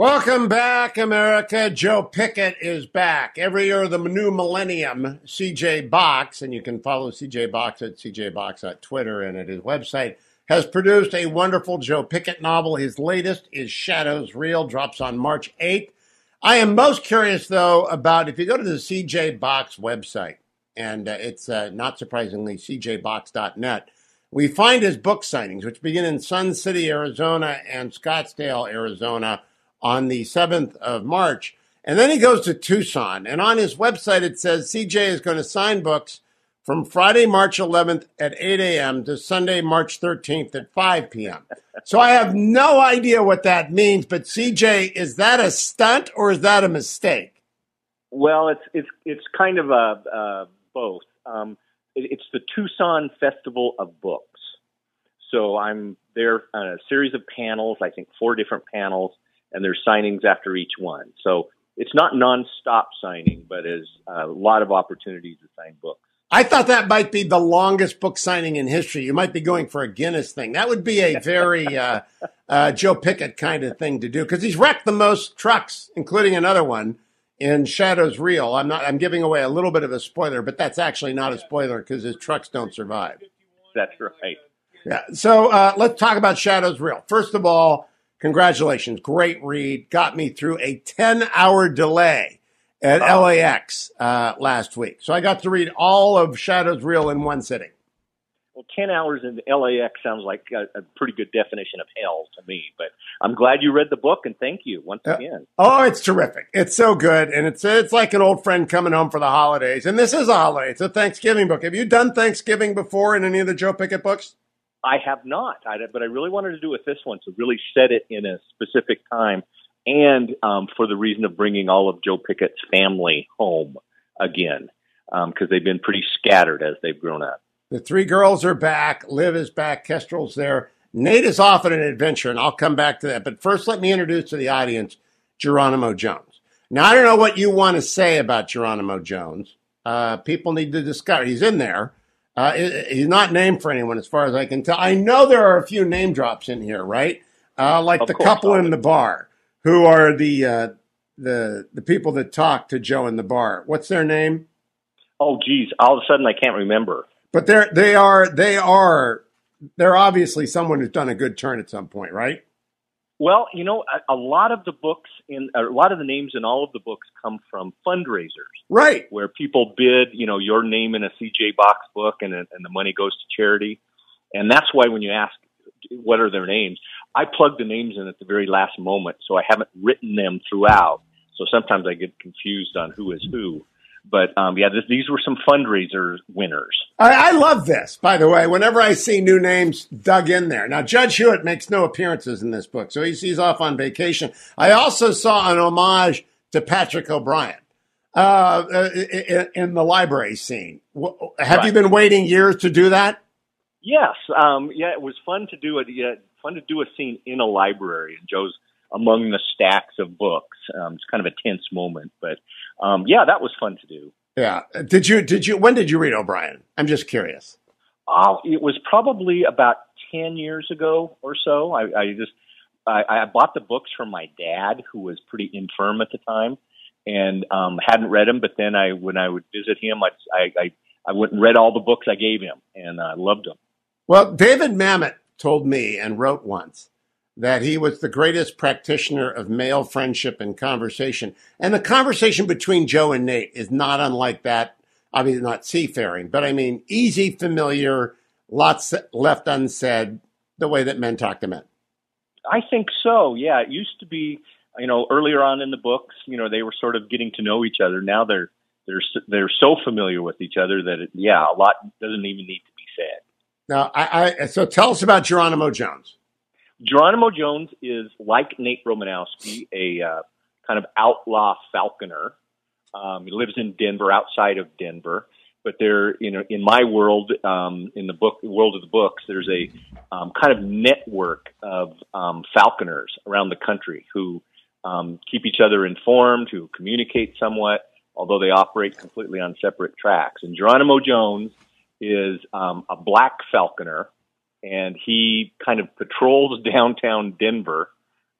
Welcome back, America. Joe Pickett is back. Every year the new millennium, CJ Box, and you can follow CJ Box at CJ Box at Twitter and at his website, has produced a wonderful Joe Pickett novel. His latest is Shadows Reel, drops on March 8th. I am most curious, though, about if you go to the CJ Box website, and uh, it's uh, not surprisingly cjbox.net, we find his book signings, which begin in Sun City, Arizona, and Scottsdale, Arizona on the 7th of March. And then he goes to Tucson. And on his website, it says CJ is going to sign books from Friday, March 11th at 8 a.m. to Sunday, March 13th at 5 p.m. So I have no idea what that means. But CJ, is that a stunt or is that a mistake? Well, it's it's it's kind of a, uh, both. Um, it, it's the Tucson Festival of Books. So I'm there on a series of panels. I think four different panels and there's signings after each one. So it's not nonstop signing, but is a lot of opportunities to sign books. I thought that might be the longest book signing in history. You might be going for a Guinness thing. That would be a very uh, uh, Joe Pickett kind of thing to do because he's wrecked the most trucks, including another one in Shadows Reel. I'm not. I'm giving away a little bit of a spoiler, but that's actually not a spoiler because his trucks don't survive. That's right. Yeah. So uh, let's talk about Shadows Reel. First of all, Congratulations. Great read. Got me through a 10 hour delay at oh. LAX uh, last week. So I got to read all of Shadows Reel in one sitting. Well, 10 hours in LAX sounds like a, a, pretty good definition of hell to me, but I'm glad you read the book and thank you once uh, again. oh, it's terrific. It's so good. And it's, it's like an old friend coming home for the holidays. And this is a holiday. It's a Thanksgiving book. Have you done Thanksgiving before in any of the Joe Pickett books? I have not, I, but I really wanted to do with this one to really set it in a specific time, and um, for the reason of bringing all of Joe Pickett's family home again, because um, they've been pretty scattered as they've grown up. The three girls are back. Liv is back. Kestrel's there. Nate is off on an adventure, and I'll come back to that. But first, let me introduce to the audience Geronimo Jones. Now, I don't know what you want to say about Geronimo Jones. Uh, people need to discover. He's in there. Uh, he's not named for anyone, as far as I can tell. I know there are a few name drops in here, right? Uh, like of the couple in the bar, who are the uh, the the people that talk to Joe in the bar. What's their name? Oh, geez, all of a sudden I can't remember. But they're they are they are they're obviously someone who's done a good turn at some point, right? Well, you know, a, a, lot of the books in a lot of the names in all of the books come from fundraisers, right? Where people bid, you know, your name in a CJ Box book, and and the money goes to charity. And that's why when you ask what are their names, I plug the names in at the very last moment, so I haven't written them throughout. So sometimes I get confused on who is who. But um, yeah, this, these were some fundraiser winners. I, I, love this, by the way. Whenever I see new names dug in there. Now, Judge Hewitt makes no appearances in this book, so he's, he's off on vacation. I also saw an homage to Patrick O'Brian uh, in, in, the library scene. Have right. you been waiting years to do that? Yes. Um, yeah, it was fun to do it. Yeah, fun to do a scene in a library, and Joe's among the stacks of books. Um, it's kind of a tense moment, but um, yeah, that was fun to do. Yeah. Did you? Did you? When did you read O'Brian? I'm just curious. Oh, it was probably about ten years ago or so. I, I just I, I bought the books from my dad, who was pretty infirm at the time, and um, hadn't read them. But then I, when I would visit him, I I I, I went and read all the books I gave him, and I uh, loved them. Well, David Mamet told me and wrote once that he was the greatest practitioner of male friendship and conversation. And the conversation between Joe and Nate is not unlike that. Obviously, not seafaring, but I mean, easy, familiar, lots left unsaid, the way that men talk to men. I think so. Yeah, it used to be, you know, earlier on in the books, you know, they were sort of getting to know each other. Now they're they're they're so familiar with each other that it, yeah, a lot doesn't even need to be said. Now, I, I so tell us about Geronimo Jones. Geronimo Jones is like Nate Romanowski, a uh, kind of outlaw falconer. Um, he lives in Denver, outside of Denver. But there, you know, in my world, um, in the book, world of the books, there's a um, kind of network of um, falconers around the country who um, keep each other informed, who communicate somewhat, although they operate completely on separate tracks. And Geronimo Jones is um, a black falconer and he kind of patrols downtown Denver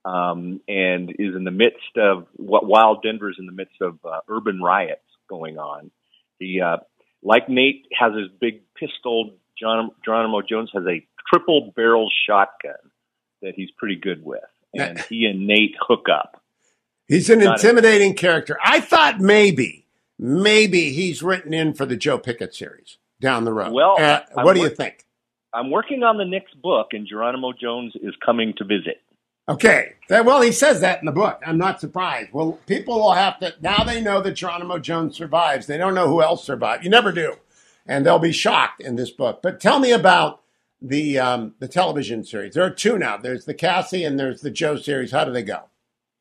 um, and is in the midst of what while Denver is in the midst of uh, urban riots going on. He, uh, like Nate, has his big pistol. John, Geronimo Jones has a triple barrel shotgun that he's pretty good with, and he and Nate hook up. He's an Not intimidating a- character. I thought maybe, maybe he's written in for the Joe Pickett series down the road. Well, uh, what do you think? I'm working on the next book, and Geronimo Jones is coming to visit. Okay. Well, he says that in the book. I'm not surprised. Well, people will have to, now they know that Geronimo Jones survives. They don't know who else survived. You never do. And they'll be shocked in this book. But tell me about the um, the television series. There are two now. There's the Cassie and there's the Joe series. How do they go?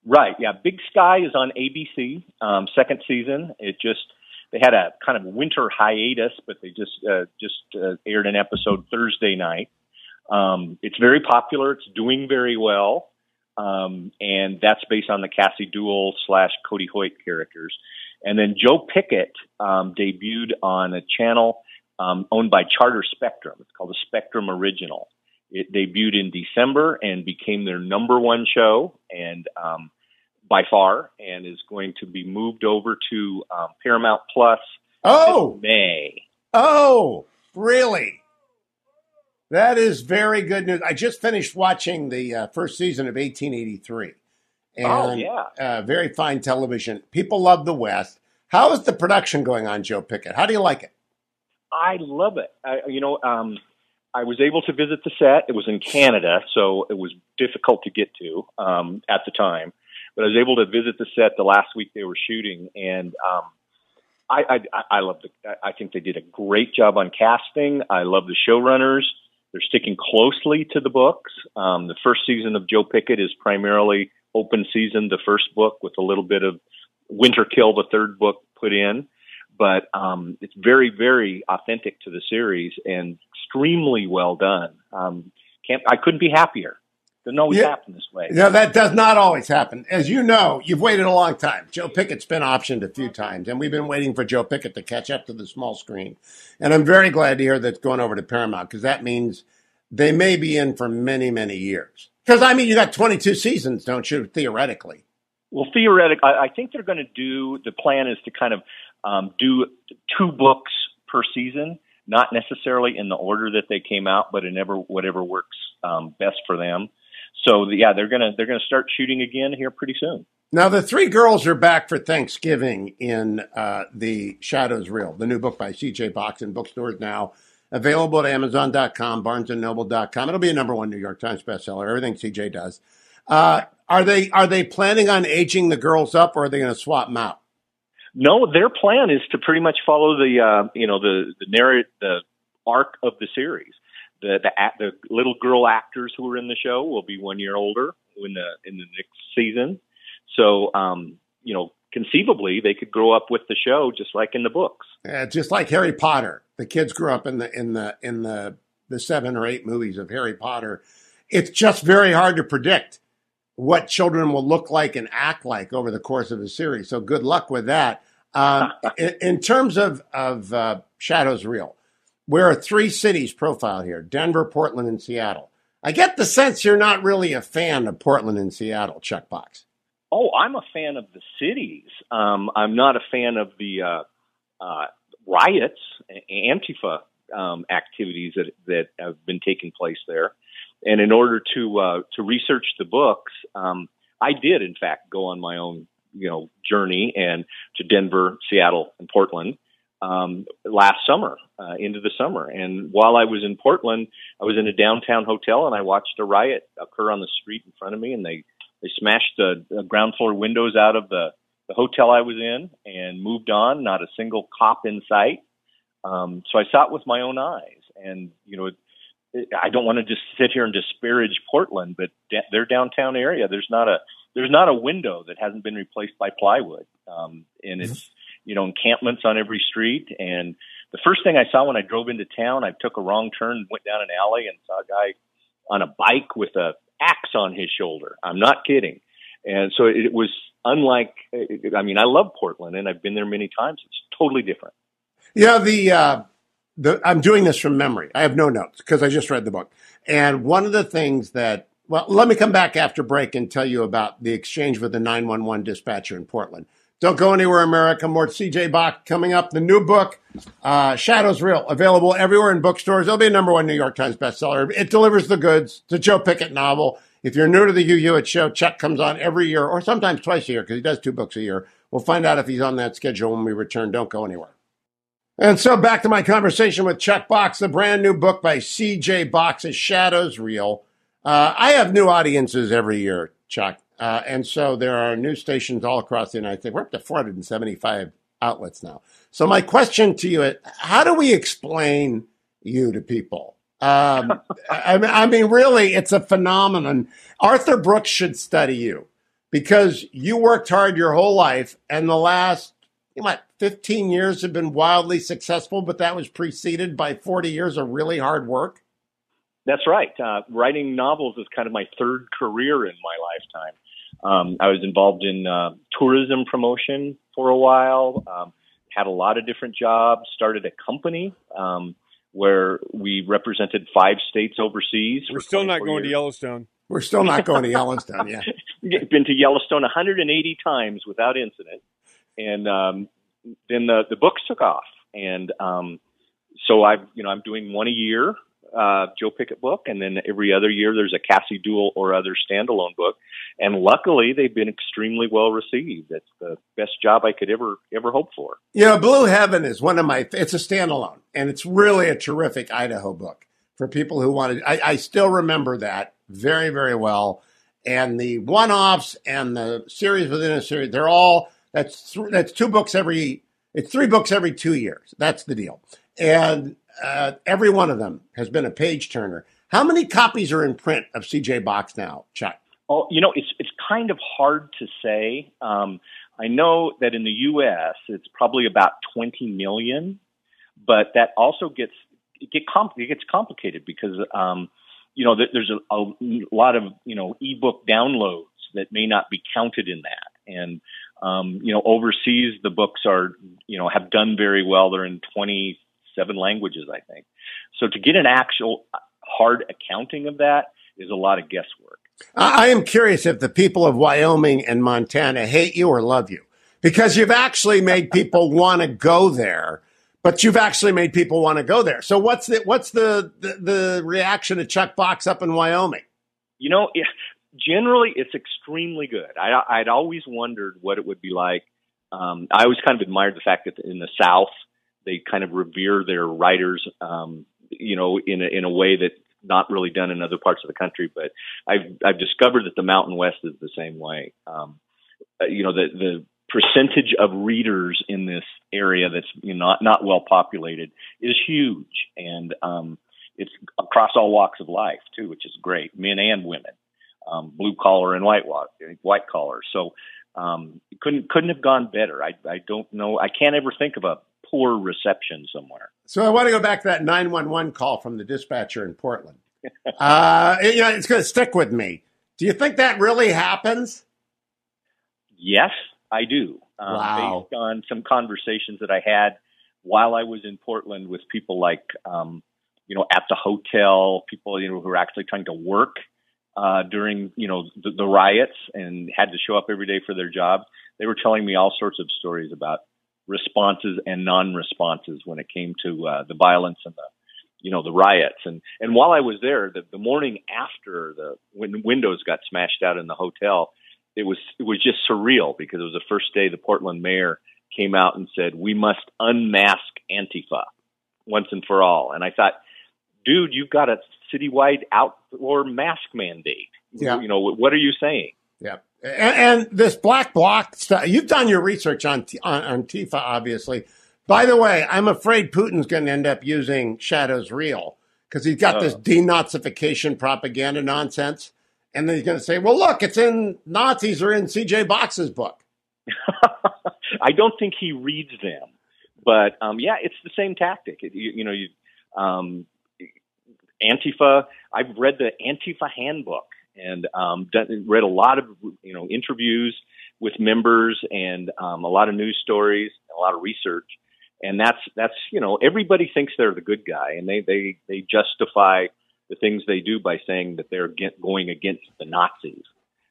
Right. Yeah. Big Sky is on ABC, um, second season. It just they had a kind of winter hiatus, but they just uh, just uh, aired an episode Thursday night. Um, it's very popular. It's doing very well, um, and that's based on the Cassie Dewell slash Cody Hoyt characters. And then Joe Pickett um, debuted on a channel um, owned by Charter Spectrum. It's called the Spectrum Original. It debuted in December and became their number one show. And um, by far and is going to be moved over to um, Paramount Plus. Oh, May. Oh, really? That is very good news. I just finished watching the uh, first season of 1883. And, oh yeah, uh, very fine television. People love the West. How is the production going on, Joe Pickett? How do you like it? I love it. I, you know, um, I was able to visit the set. It was in Canada, so it was difficult to get to um, at the time but I was able to visit the set the last week they were shooting, and um, I, I I love the. I think they did a great job on casting. I love the showrunners. They're sticking closely to the books. Um, the first season of Joe Pickett is primarily open season, the first book with a little bit of Winter Kill, the third book put in. But um, it's very, very authentic to the series and extremely well done. Um, can't I couldn't be happier. Doesn't always yeah. happen this way. No, that does not always happen. As you know, you've waited a long time. Joe Pickett's been optioned a few times, and we've been waiting for Joe Pickett to catch up to the small screen. And I'm very glad to hear that's going over to Paramount because that means they may be in for many, many years. Because I mean, you got 22 seasons, don't you? Theoretically. Well, theoretically, I, I think they're going to do. The plan is to kind of um, do two books per season, not necessarily in the order that they came out, but in ever whatever works um, best for them so yeah, they're gonna they're gonna start shooting again here pretty soon. Now the three girls are back for Thanksgiving in uh, the Shadows Reel, the new book by C.J. Box in bookstores now. Available at Amazon.com, BarnesandNoble.com. It'll be a number one New York Times bestseller. Everything CJ does. Uh, are they are they planning on aging the girls up, or are they going to swap them out? No, their plan is to pretty much follow the uh, you know the the narrative the arc of the series the the the little girl actors who are in the show will be one year older in the in the next season. So um, you know, conceivably they could grow up with the show just like in the books. Yeah, just like Harry Potter. The kids grew up in the in the in the the seven or eight movies of Harry Potter. It's just very hard to predict what children will look like and act like over the course of a series. So good luck with that. Um, in, in, terms of of uh, Shadows Reel, where are three cities profiled here Denver, Portland, and Seattle. I get the sense you're not really a fan of Portland and Seattle, Chuck Box. Oh, I'm a fan of the cities. Um, I'm not a fan of the uh, uh, riots, Antifa um, activities that, that have been taking place there. And in order to uh, to research the books, um, I did in fact go on my own you know journey and to Denver, Seattle, and Portland um, last summer, uh, into the summer. And while I was in Portland, I was in a downtown hotel and I watched a riot occur on the street in front of me. And they they smashed the, the ground floor windows out of the the hotel I was in and moved on. Not a single cop in sight. Um, so I saw it with my own eyes, and you know, I don't want to just sit here and disparage Portland, but their downtown area, there's not a there's not a window that hasn't been replaced by plywood, um, and it's you know encampments on every street. And the first thing I saw when I drove into town, I took a wrong turn, went down an alley, and saw a guy on a bike with a axe on his shoulder. I'm not kidding. And so it was unlike. I mean, I love Portland, and I've been there many times. It's totally different. Yeah, the uh, the I'm doing this from memory. I have no notes because I just read the book. And one of the things that well, let me come back after break and tell you about the exchange with the 911 dispatcher in Portland. Don't go anywhere, America. More CJ Box coming up. The new book, uh, Shadows Reel, available everywhere in bookstores. It'll be a number one New York Times bestseller. It delivers the goods. It's a Joe Pickett novel. If you're new to the Hugh Hewitt show, Chuck comes on every year or sometimes twice a year because he does two books a year. We'll find out if he's on that schedule when we return. Don't go anywhere. And so back to my conversation with Chuck Box, the brand new book by CJ Box's Shadows Reel. Uh, I have new audiences every year, Chuck. Uh, and so there are news stations all across the United States. We're up to 475 outlets now. So my question to you is, how do we explain you to people? Um, I, I mean, really, it's a phenomenon. Arthur Brooks should study you because you worked hard your whole life and the last what 15 years have been wildly successful, but that was preceded by 40 years of really hard work? That's right. Uh, writing novels is kind of my third career in my lifetime. Um, I was involved in uh, tourism promotion for a while, um, had a lot of different jobs, started a company um, where we represented five states overseas. We're still not going years. to Yellowstone. We're still not going to Yellowstone, yeah. Been to Yellowstone 180 times without incident and um, then the the books took off, and um, so I've you know I'm doing one a year, uh, Joe Pickett book, and then every other year there's a Cassie Dewell or other standalone book, and luckily they've been extremely well received. It's the best job I could ever ever hope for. You know, Blue Heaven is one of my. It's a standalone, and it's really a terrific Idaho book for people who wanted. I, I still remember that very very well, and the one offs and the series within a series. They're all that's th- that's two books every. It's three books every two years. That's the deal, and uh, every one of them has been a page turner. How many copies are in print of CJ Box now, Chuck? Oh, you know, it's it's kind of hard to say. Um, I know that in the U.S. it's probably about 20 million, but that also gets it, get compl- it gets complicated because um, you know there's a, a lot of you know ebook downloads that may not be counted in that, and um, you know, overseas the books are, you know, have done very well. They're in 27 languages, I think. So to get an actual hard accounting of that is a lot of guesswork. I am curious if the people of Wyoming and Montana hate you or love you because you've actually made people want to go there, but you've actually made people want to go there. So what's the what's the the, the reaction to Chuck Box up in Wyoming? You know, generally it's extremely good. I, I'd always wondered what it would be like. Um, I always kind of admired the fact that in the South they kind of revere their writers, um, you know, in a, in a way that not really done in other parts of the country. But I've I've discovered that the Mountain West is the same way. Um, uh, you know, the the percentage of readers in this area that's you know, not not well populated is huge, and um, it's across all walks of life too, which is great, men and women um, blue collar and white white collar. So um, couldn't couldn't have gone better. I I don't know. I can't ever think of a poor reception somewhere. So I want to go back to that nine one one call from the dispatcher in Portland. uh, you know, it's going to stick with me. Do you think that really happens? Yes, I do. Um, wow. Based on some conversations that I had while I was in Portland with people like, um, you know, at the hotel, people you know who are actually trying to work uh, during you know the, the riots and had to show up every day for their job. They were telling me all sorts of stories about responses and non-responses when it came to uh, the violence and the you know the riots and and while I was there the, the morning after the when windows got smashed out in the hotel it was it was just surreal because it was the first day the Portland mayor came out and said we must unmask Antifa once and for all and I thought dude you've got a citywide outdoor mask mandate. Yeah. You know, what are you saying? Yeah. And, and this black bloc stuff, you've done your research on, on, on Tifa, obviously. By the way, I'm afraid Putin's going to end up using Shadows Reel because he's got this denazification propaganda nonsense. And then he's going to say, well, look, it's in Nazis are in CJ Box's book. I don't think he reads them, but um, yeah, it's the same tactic. It, you, you know, you um, Antifa. I've read the Antifa handbook and um, done, read a lot of you know interviews with members and um, a lot of news stories, a lot of research, and that's that's you know everybody thinks they're the good guy, and they they they justify the things they do by saying that they're get, going against the Nazis,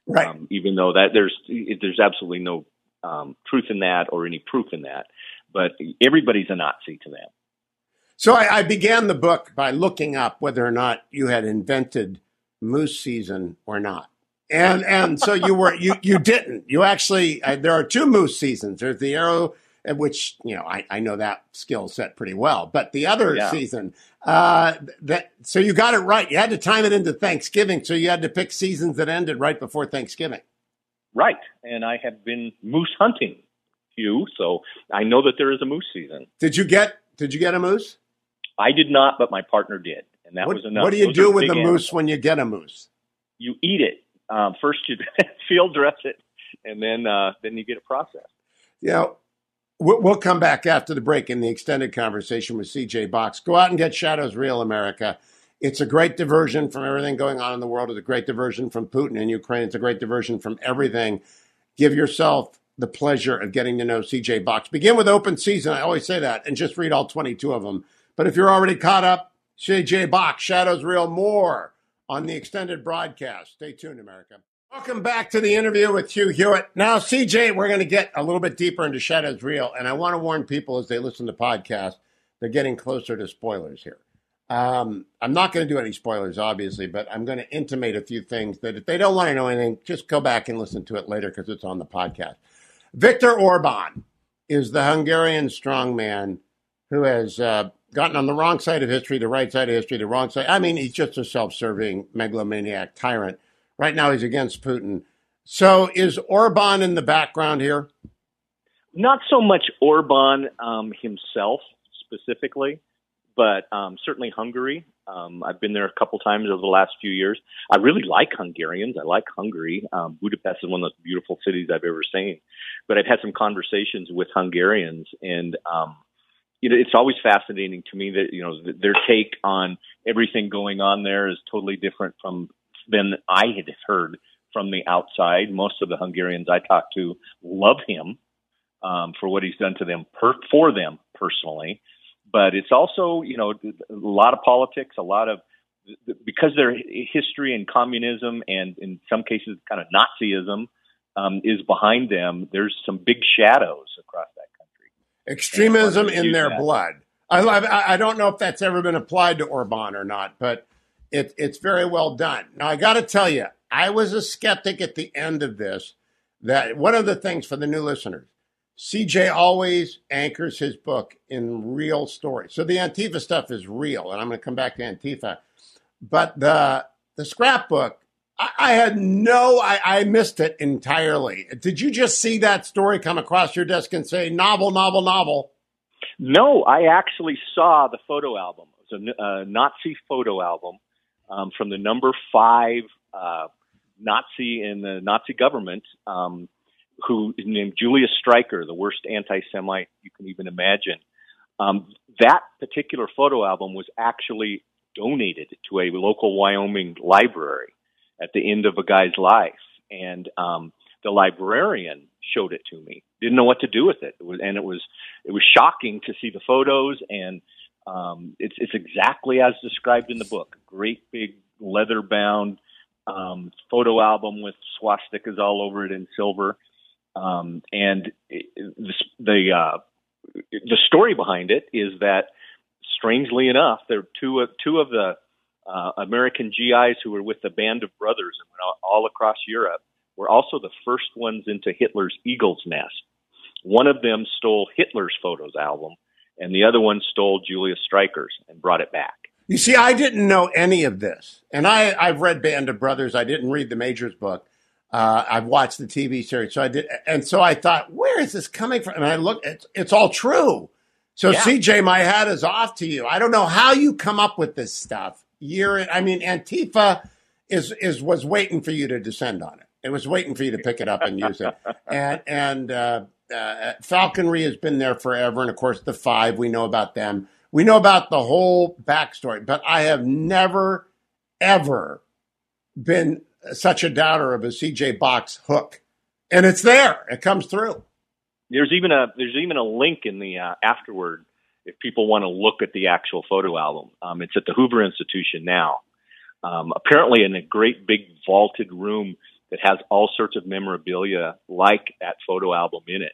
right? Um, even though that there's there's absolutely no um, truth in that or any proof in that, but everybody's a Nazi to them. So I, I began the book by looking up whether or not you had invented moose season or not. And and so you were you you didn't. You actually uh, there are two moose seasons. There's the arrow uh, which you know I, I know that skill set pretty well. But the other Yeah. season, uh, that so you got it right. You had to time it into Thanksgiving, so you had to pick seasons that ended right before Thanksgiving. Right, and I have been moose hunting, you, so I know that there is a moose season. Did you get Did you get a moose? I did not, but my partner did, and that what, was enough. what do you Those do with the moose animals. when you get a moose? You eat it um, first. You field dress it, and then uh, then you get it processed. We'll, we'll come back after the break in the extended conversation with CJ Box. Go out and get Shadows Reel America. It's a great diversion from everything going on in the world. It's a great diversion from Putin and Ukraine. It's a great diversion from everything. Give yourself the pleasure of getting to know CJ Box. Begin with open season. I always say that, and just read all 22 of them. But if you're already caught up, CJ Box, Shadows Reel, more on the extended broadcast. Stay tuned, America. Welcome back to the interview with Hugh Hewitt. Now, CJ, we're going to get a little bit deeper into Shadows Reel, and I want to warn people as they listen to podcasts, they're getting closer to spoilers here. Um, I'm not going to do any spoilers, obviously, but I'm going to intimate a few things that if they don't want to know anything, just go back and listen to it later because it's on the podcast. Victor Orban is the Hungarian strongman who has uh, gotten on the wrong side of history, the right side of history, the wrong side. I mean, he's just a self serving megalomaniac tyrant. Right now, he's against Putin. So, is Orban in the background here? Not so much Orban um, himself specifically, but um, certainly Hungary. Um, I've been there a couple times over the last few years. I really like Hungarians. I like Hungary. Um, Budapest is one of the most beautiful cities I've ever seen. But I've had some conversations with Hungarians, and um, you know, it's always fascinating to me that you know th- their take on everything going on there is totally different from than I had heard from the outside. Most of the Hungarians I talked to love him um, for what he's done to them per, for them personally. But it's also, you know, a lot of politics, a lot of because their history and communism and in some cases kind of Nazism um, is behind them. There's some big shadows across. Extremism And I wanted to in their that. blood. I, I, I don't know if that's ever been applied to Orban or not, but it, it's very well done. Now, I got to tell you, I was a skeptic at the end of this. That one of the things for the new listeners, CJ always anchors his book in real stories. So the Antifa stuff is real, and I'm going to come back to Antifa. But the the scrapbook, I, I had no, I, I missed it entirely. Did you just see that story come across your desk and say novel, novel, novel? No, I actually saw the photo album. It was a, a Nazi photo album um, from the number five uh, Nazi in the Nazi government, um, who is named Julius Streicher, the worst anti-Semite you can even imagine. Um, that particular photo album was actually donated to a local Wyoming library at the end of a guy's life, and um, the librarian showed it to me. Didn't know what to do with it, it was, and it was it was shocking to see the photos, and um, it's it's exactly as described in the book. Great big leather bound um, photo album with swastikas all over it in silver, um, and it, the the, uh, the story behind it is that strangely enough, there are two of two of the uh, American GIs who were with the Band of Brothers and went all, all across Europe were also the first ones into Hitler's Eagle's Nest. One of them stole Hitler's photos album, and the other one stole Julius Streicher's and brought it back. You see, I didn't know any of this, and I I've read Band of Brothers. I didn't read the Majors book. Uh, I've watched the TV series, so I did, and so I thought, where is this coming from? And I looked, it's it's all true. So Yeah. CJ, my hat is off to you. I don't know how you come up with this stuff. Year, I mean, Antifa is is was waiting for you to descend on it. It was waiting for you to pick it up and use it. And and uh, uh, falconry has been there forever, and of course the five we know about them. We know about the whole backstory, but I have never ever been such a doubter of a CJ Box hook, and it's there. It comes through. There's even a there's even a link in the uh, afterward if people want to look at the actual photo album. Um, it's at the Hoover Institution now. Um, apparently, in a great big vaulted room that has all sorts of memorabilia like that photo album in it.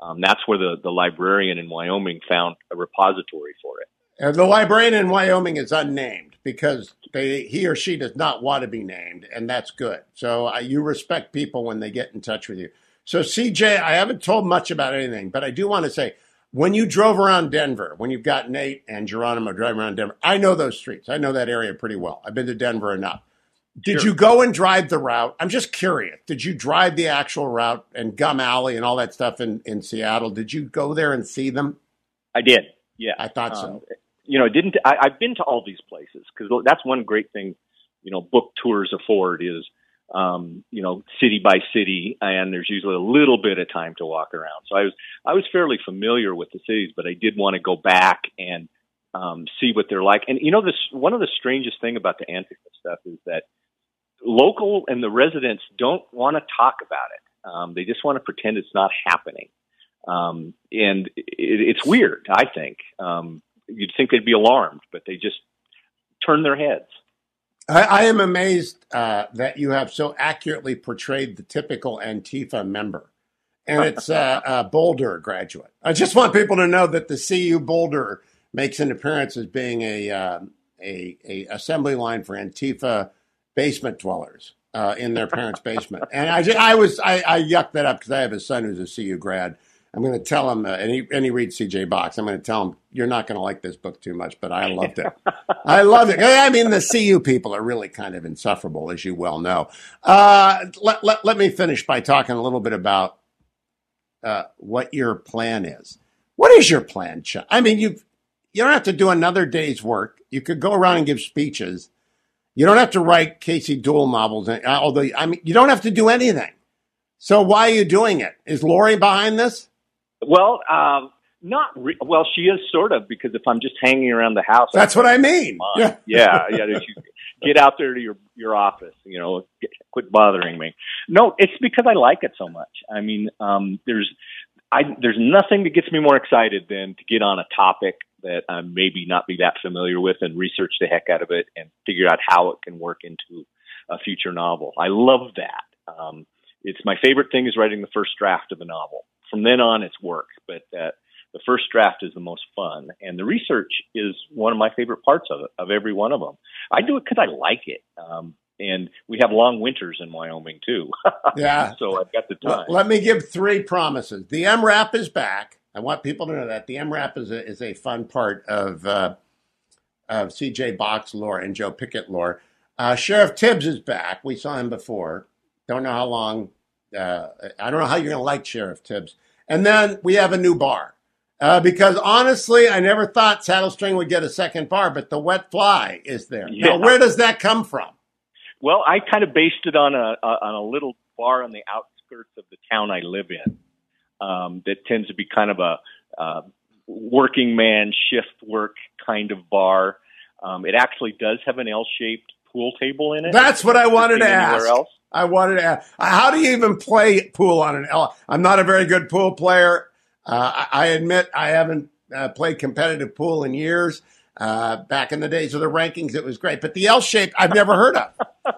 Um, that's where the, the librarian in Wyoming found a repository for it. Uh, the librarian in Wyoming is unnamed because they, he or she does not want to be named, and that's good. So uh, you respect people when they get in touch with you. So CJ, I haven't told much about anything, but I do want to say when you drove around Denver, when you've got Nate and Geronimo driving around Denver, I know those streets. I know that area pretty well. I've been to Denver enough. Did Sure. you go and drive the route? I'm just curious. Did you drive the actual route and Gum Alley and all that stuff in, in Seattle? Did you go there and see them? I did, yeah. I thought so. Um, you know, didn't I, I've been to all these places because that's one great thing, you know, book tours afford is, um, you know, city by city, and there's usually a little bit of time to walk around. So I was I was fairly familiar with the cities, but I did want to go back and um, see what they're like. And you know, this one of the strangest thing about the Antifa stuff is that local and the residents don't want to talk about it. Um, they just want to pretend it's not happening. Um, and it, it's weird, I think. Um, you'd think they'd be alarmed, but they just turn their heads. I, I am amazed uh, that you have so accurately portrayed the typical Antifa member. And it's uh, a Boulder graduate. I just want people to know that the CU Boulder makes an appearance as being a, um a, a assembly line for Antifa basement dwellers uh, in their parents' basement. And I, I was I, I yucked that up because I have a son who's a CU grad. I'm going to tell him, uh, and, he, and he reads CJ Box. I'm going to tell him, you're not going to like this book too much, but I loved it. I loved it. I mean, the CU people are really kind of insufferable, as you well know. Uh, let, let, let me finish by talking a little bit about uh, what your plan is. What is your plan, Chuck? I mean, you you don't have to do another day's work. You could go around and give speeches. You don't have to write Cassie Dewell novels. uh, Although, I mean, you don't have to do anything. So why are you doing it? Is Lori behind this? Well, um, not re- well. She is sort of because if I'm just hanging around the house, That's what I mean. yeah, yeah. you get out there to your your office. You know, get, quit bothering me. No, it's because I like it so much. I mean, um, there's I there's nothing that gets me more excited than to get on a topic that I maybe not be that familiar with and research the heck out of it and figure out how it can work into a future novel. I love that. Um, it's my favorite thing is writing the first draft of a novel. From then on, it's work, but uh, the first draft is the most fun, and the research is one of my favorite parts of it, of every one of them. I do it because I like it, um, and we have long winters in Wyoming too, Yeah. so I've got the time. let me give three promises. The MRAP is back. I want people to know that the MRAP is a, is a fun part of uh, of CJ Box lore and Joe Pickett lore. Uh, Sheriff Tibbs is back. We saw him before. Don't know how long. Uh, I don't know how you're going to like Sheriff Tibbs. And then we have a new bar. Uh, because honestly, I never thought Saddlestring would get a second bar, but the Wet Fly is there. Yeah. Now, where does that come from? Well, I kind of based it on a, on a little bar on the outskirts of the town I live in. Um, that tends to be kind of a uh, working man shift work kind of bar. Um, it actually does have an L-shaped pool table in it. That's what I wanted to ask. else? I wanted to ask, how do you even play pool on an L? I'm not a very good pool player. Uh, I, admit I haven't uh, played competitive pool in years. Uh, back in the days of the rankings, it was great, but the L shape I've never heard of.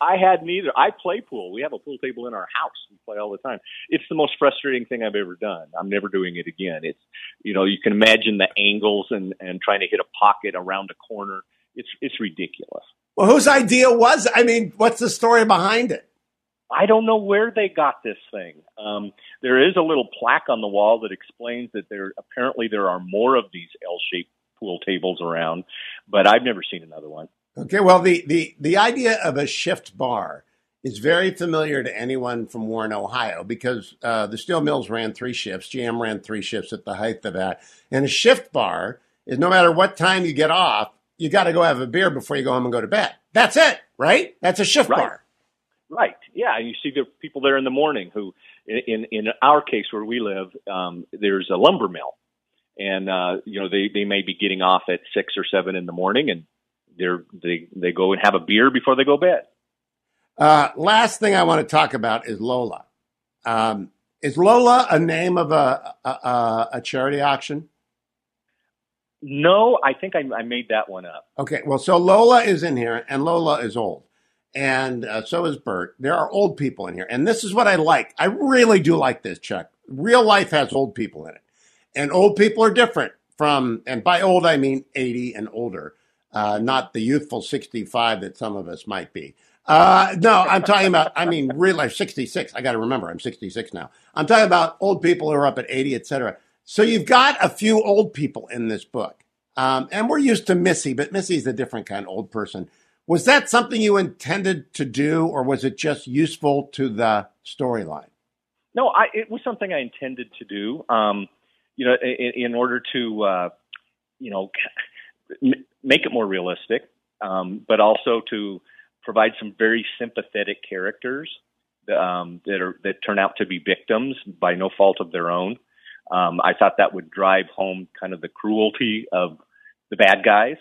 I had neither. I play pool. We have a pool table in our house. We play all the time. It's the most frustrating thing I've ever done. I'm never doing it again. It's, you know, you can imagine the angles and, and trying to hit a pocket around a corner. It's, it's ridiculous. Well, whose idea was? I mean, what's the story behind it? I don't know where they got this thing. Um, there is a little plaque on the wall that explains that there apparently there are more of these L-shaped pool tables around, but I've never seen another one. Okay, well, the, the, the idea of a shift bar is very familiar to anyone from Warren, Ohio, because uh, the steel mills ran three shifts. GM ran three shifts at the height of that. And a shift bar is no matter what time you get off, you got to go have a beer before you go home and go to bed. That's it, right? That's a shift Right. bar. Right. Yeah. You see the people there in the morning who, in in our case where we live, um, there's a lumber mill, and uh, you know they they may be getting off at six or seven in the morning, and they're they they go and have a beer before they go to bed. Uh, last thing I want to talk about is Lola. Um, is Lola a name of a, a, a charity auction? No, I think I, I made that one up. Okay, well, so Lola is in here, and Lola is old, and uh, so is Bert. There are old people in here, and this is what I like. I really do like this, Chuck. Real life has old people in it, and old people are different from, and by old I mean eighty and older, uh, not the youthful sixty-five that some of us might be. Uh, no, I'm talking about. I mean, real life sixty-six. I got to remember, I'm sixty-six now. I'm talking about old people who are up at eighty, etc. So you've got a few old people in this book. Um, and we're used to Missy, but Missy's a different kind of old person. Was that something you intended to do, or was it just useful to the storyline? No, I, it was something I intended to do. Um, you know, in, in order to, uh, you know, make it more realistic, um, but also to provide some very sympathetic characters um, that are that turn out to be victims by no fault of their own. Um, I thought that would drive home kind of the cruelty of the bad guys.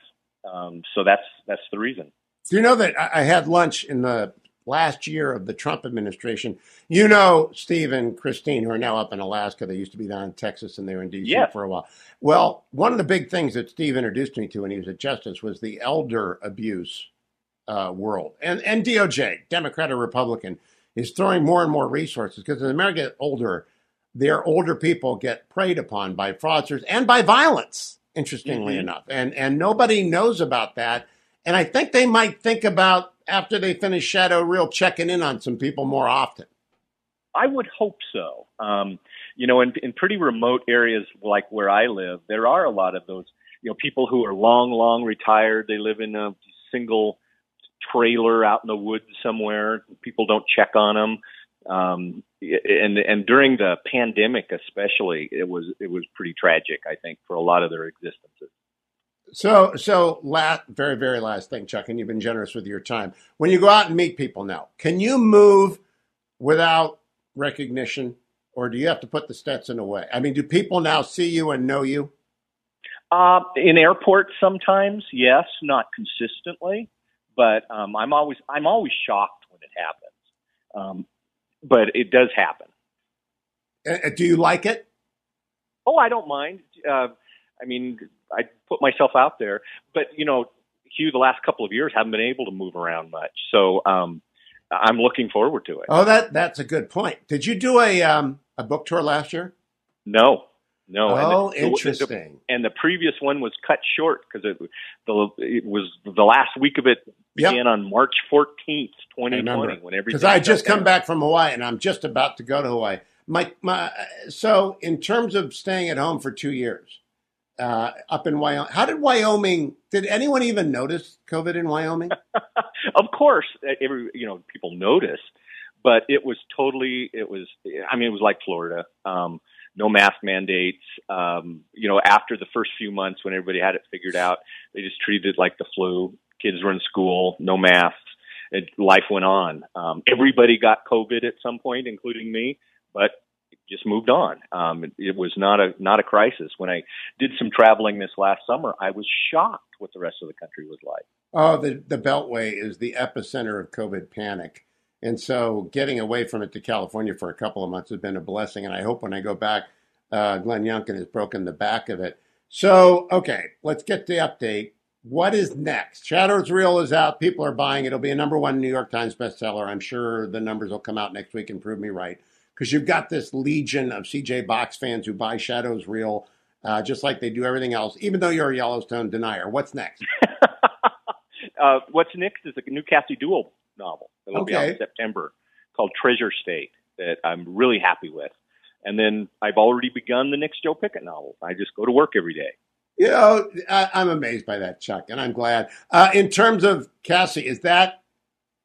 Um, so that's that's the reason. Do you know that I had lunch in the last year of the Trump administration? You know, Steve and Christine, who are now up in Alaska, they used to be down in Texas and they were in D.C. Yeah. for a while. Well, one of the big things that Steve introduced me to when he was at Justice was the elder abuse uh, world. And, and DOJ, Democrat or Republican, is throwing more and more resources because as America gets older, their older people get preyed upon by fraudsters and by violence, interestingly Mhm. enough. And, and nobody knows about that. And I think they might think about after they finish Shadow Reel checking in on some people more often. I would hope so. Um, you know, in, in pretty remote areas like where I live, there are a lot of those, you know, people who are long, long retired. They live in a single trailer out in the woods somewhere. People don't check on them. Um, and and during the pandemic, especially, it was it was pretty tragic. I think for a lot of their existences. So, so last, very, very last thing, Chuck, and you've been generous with your time. When you go out and meet people now, can you move without recognition, or do you have to put the Stetson away? I mean, do people now see you and know you? Uh, in airports, sometimes, yes, not consistently, but um, I'm always I'm always shocked when it happens. Um, but it does happen. Uh, Do you like it? Oh, I don't mind. Uh, I mean, I put myself out there, but you know, Hugh, the last couple of years haven't been able to move around much, so um, I'm looking forward to it. Oh, that that's a good point. Did you do a um, a book tour last year? No, no. and Oh, the- the- interesting. and the previous one was cut short because it, the, it was the last week of it Yep. began on March 14th, 2020, when everything. because I just come back from Hawaii and I'm just about to go to Hawaii. My, my, so in terms of staying at home for two years, uh, up in Wyoming, how did Wyoming? Did anyone even notice COVID in Wyoming? of course, every you know people noticed, but it was totally. It was. I mean, it was like Florida. Um, no mask mandates. Um, you know, after the first few months when everybody had it figured out, they just treated it like the flu. Kids were in school, no masks. It, life went on. Um, everybody got COVID at some point, including me, but just moved on. Um, it, it was not a not a crisis. When I did some traveling this last summer, I was shocked what the rest of the country was like. Oh, the, the Beltway is the epicenter of COVID panic. And so getting away from it to California for a couple of months has been a blessing. And I hope when I go back, uh, Glenn Youngkin has broken the back of it. So, okay, let's get the update. What is next? Shadows Reel is out. People are buying it. It'll be a number one New York Times bestseller. I'm sure the numbers will come out next week and prove me right. Because you've got this legion of CJ Box fans who buy Shadows Reel, uh, just like they do everything else, even though you're a Yellowstone denier. What's next? uh, what's next is a new Cassie Dewell novel that'll be out in September called Treasure State that I'm really happy with. And then I've already begun the next Joe Pickett novel. I just go to work every day. You know, I, I'm amazed by that, Chuck, and I'm glad. Uh, in terms of Cassie, is that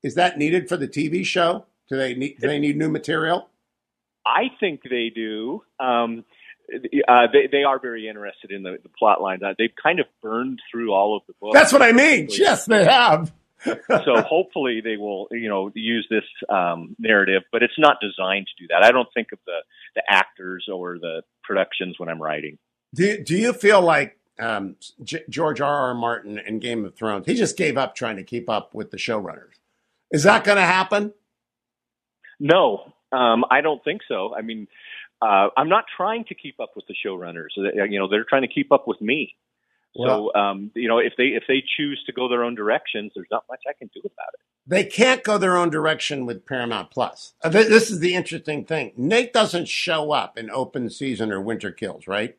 Is that needed for the TV show? Do they need do they need new material? I think they do. Um, uh, they they are very interested in the, the plot lines. Uh, they've kind of burned through all of the books. That's what I mean. Yes, they have. So hopefully they will, you know, use this um, narrative, but it's not designed to do that. I don't think of the the actors or the productions when I'm writing. Do Do you feel like um, J- George R. R. Martin in Game of Thrones? He just gave up trying to keep up with the showrunners. Is that going to happen? No, um, I don't think so. I mean, uh, I'm not trying to keep up with the showrunners. You know, they're trying to keep up with me. Well, so, um, you know, if they if they choose to go their own directions, there's not much I can do about it. They can't go their own direction with Paramount Plus. Uh, this is the interesting thing. Nate doesn't show up in open season or Winter Kills, right?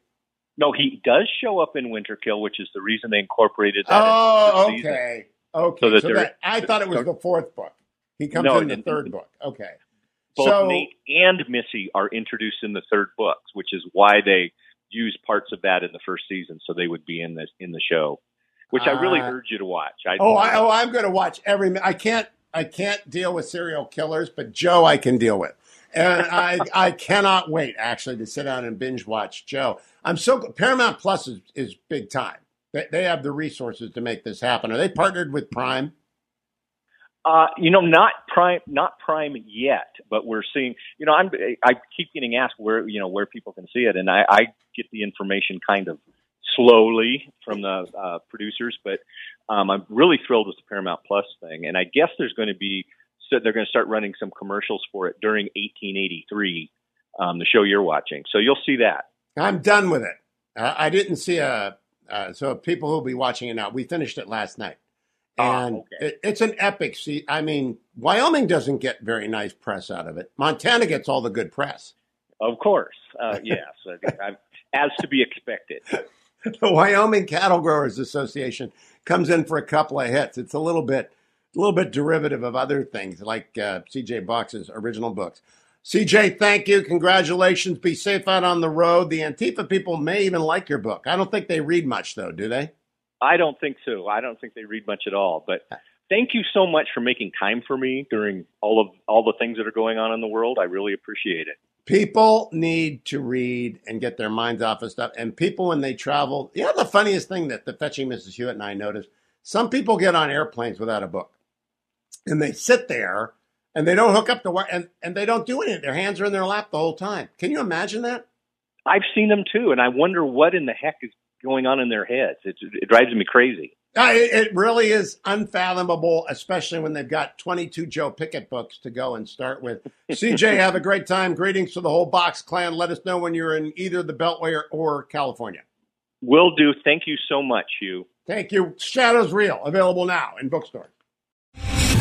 No, he does show up in Winter Kill, which is the reason they incorporated that. Oh, okay, season. okay. So, that so that, I thought it was the fourth book. He comes no, in the third book. Okay. Both so, Nate and Missy are introduced in the third books, which is why they use parts of that in the first season, so they would be in the in the show. Which I really uh, urge you to watch. I, oh, I, oh, I'm going to watch every. I can't. I can't deal with serial killers, but Joe, I can deal with, and I I cannot wait actually to sit down and binge watch Joe. I'm so Paramount Plus is, is big time. They, they have the resources to make this happen. Are they partnered with Prime? Uh, you know, not prime, not prime yet, but we're seeing. You know, I'm I keep getting asked where you know where people can see it, and I, I get the information kind of slowly from the uh, producers, but um, I'm really thrilled with the Paramount Plus thing, and I guess there's going to be so they're going to start running some commercials for it during 1883, um, the show you're watching. So you'll see that. I'm done with it. Uh, I didn't see a. Uh, so people who'll be watching it now, we finished it last night. Ah, and oh, okay. it, it's an epic. See, I mean, Wyoming doesn't get very nice press out of it. Montana gets all the good press. Of course, uh, yes, as to be expected. the Wyoming Cattle Growers Association comes in for a couple of hits. It's a little bit, a little bit derivative of other things like uh, C.J. Box's original books. CJ, thank you. Congratulations. Be safe out on the road. The Antifa people may even like your book. I don't think they read much, though, do they? I don't think so. I don't think they read much at all. But thank you so much for making time for me during all of all the things that are going on in the world. I really appreciate it. People need to read and get their minds off of stuff. And people, when they travel, you know, the funniest thing that the fetching Mrs. Hewitt and I noticed some people get on airplanes without a book and they sit there and they don't hook up the wire and, and they don't do anything. Their hands are in their lap the whole time. Can you imagine that? I've seen them too. And I wonder what in the heck is going on in their heads. It, it drives me crazy. Uh, it, it really is unfathomable, especially when they've got 22 Joe Pickett books to go and start with. CJ, have a great time. Greetings to the whole Box clan. Let us know when you're in either the Beltway or, or California. Will do. Thank you so much, Hugh. Thank you. Shadows Reel, available now in bookstores.